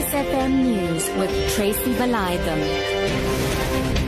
SiriusXM News with Tracy Valiathan.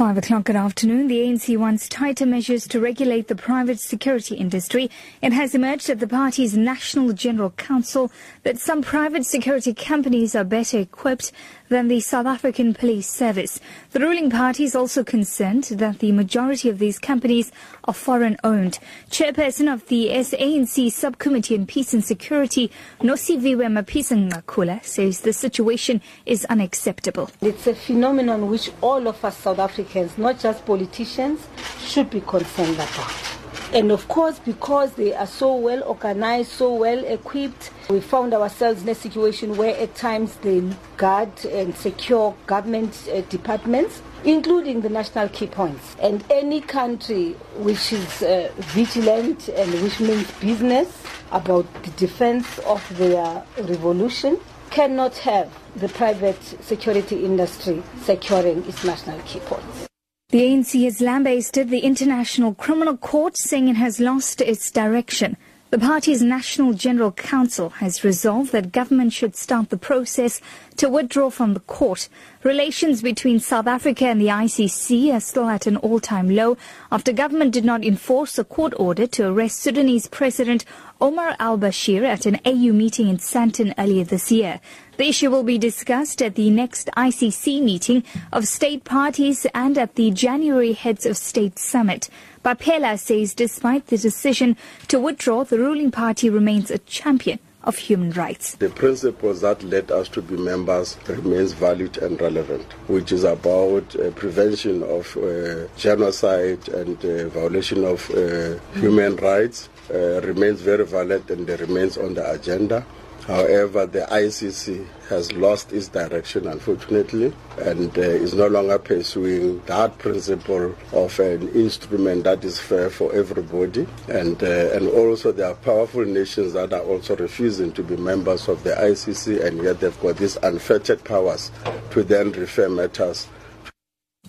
5 o'clock at afternoon, the ANC wants tighter measures to regulate the private security industry. It has emerged at the party's National General Council that some private security companies are better equipped than the South African Police Service. The ruling party is also concerned that the majority of these companies are foreign owned. Chairperson of the SANC Subcommittee on Peace and Security, Nosiviwe Mapisan says the situation is unacceptable. It's a phenomenon which all of us South Africans not just politicians, should be concerned about. And of course, because they are so well organized, so well equipped, we found ourselves in a situation where at times they guard and secure government uh, departments, including the national key points. And any country which is uh, vigilant and which means business about the defense of their revolution cannot have the private security industry securing its national key points. The ANC has lambasted the International Criminal Court, saying it has lost its direction. The party's National General Council has resolved that government should start the process to withdraw from the court. Relations between South Africa and the ICC are still at an all-time low after government did not enforce a court order to arrest Sudanese President Omar al-Bashir at an AU meeting in Sandton earlier this year. The issue will be discussed at the next ICC meeting of state parties and at the January Heads of State Summit. Bapela says despite the decision to withdraw, the ruling party remains a champion of human rights. The principles that led us to be members remains valid and relevant, which is about uh, prevention of uh, genocide and uh, violation of uh, human rights, uh, remains very valid and remains on the agenda. However, the ICC has lost its direction, unfortunately, and uh, is no longer pursuing that principle of an instrument that is fair for everybody. And, uh, and also, there are powerful nations that are also refusing to be members of the ICC, and yet they've got these unfettered powers to then refer matters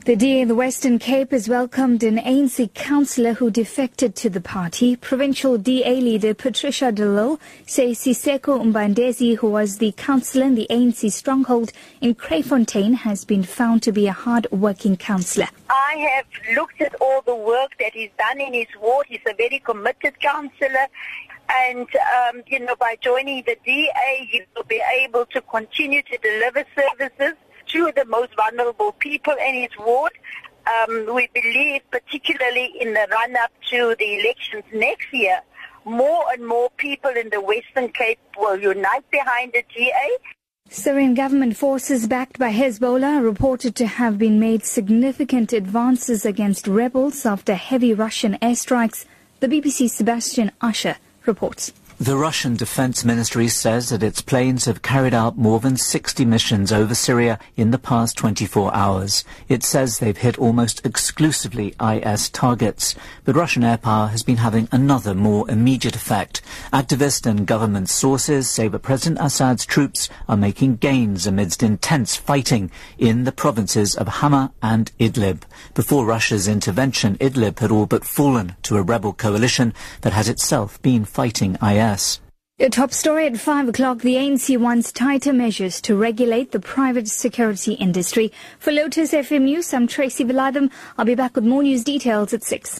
the DA in the Western Cape has welcomed an ANC councillor who defected to the party. Provincial DA leader Patricia de Lille says Siseko Mbandezi, who was the councillor in the ANC stronghold in Kraaifontein, has been found to be a hard-working councillor. I have looked at all the work that he's done in his ward. He's a very committed councillor. And, um, you know, by joining the DA, he will be able to continue to deliver services to the most vulnerable people in his ward. Um, we believe, particularly in the run-up to the elections next year, more and more people in the Western Cape will unite behind the DA. Syrian government forces backed by Hezbollah reported to have been made significant advances against rebels after heavy Russian airstrikes. The BBC's Sebastian Usher reports. The Russian Defense Ministry says that its planes have carried out more than 60 missions over Syria in the past 24 hours. It says they've hit almost exclusively IS targets. But Russian air power has been having another more immediate effect. Activist and government sources say that President Assad's troops are making gains amidst intense fighting in the provinces of Hama and Idlib. Before Russia's intervention, Idlib had all but fallen to a rebel coalition that has itself been fighting IS. A top story at 5 o'clock. The ANC wants tighter measures to regulate the private security industry. For Lotus FM News, I'm Tracy Valaydham. I'll be back with more news details at 6.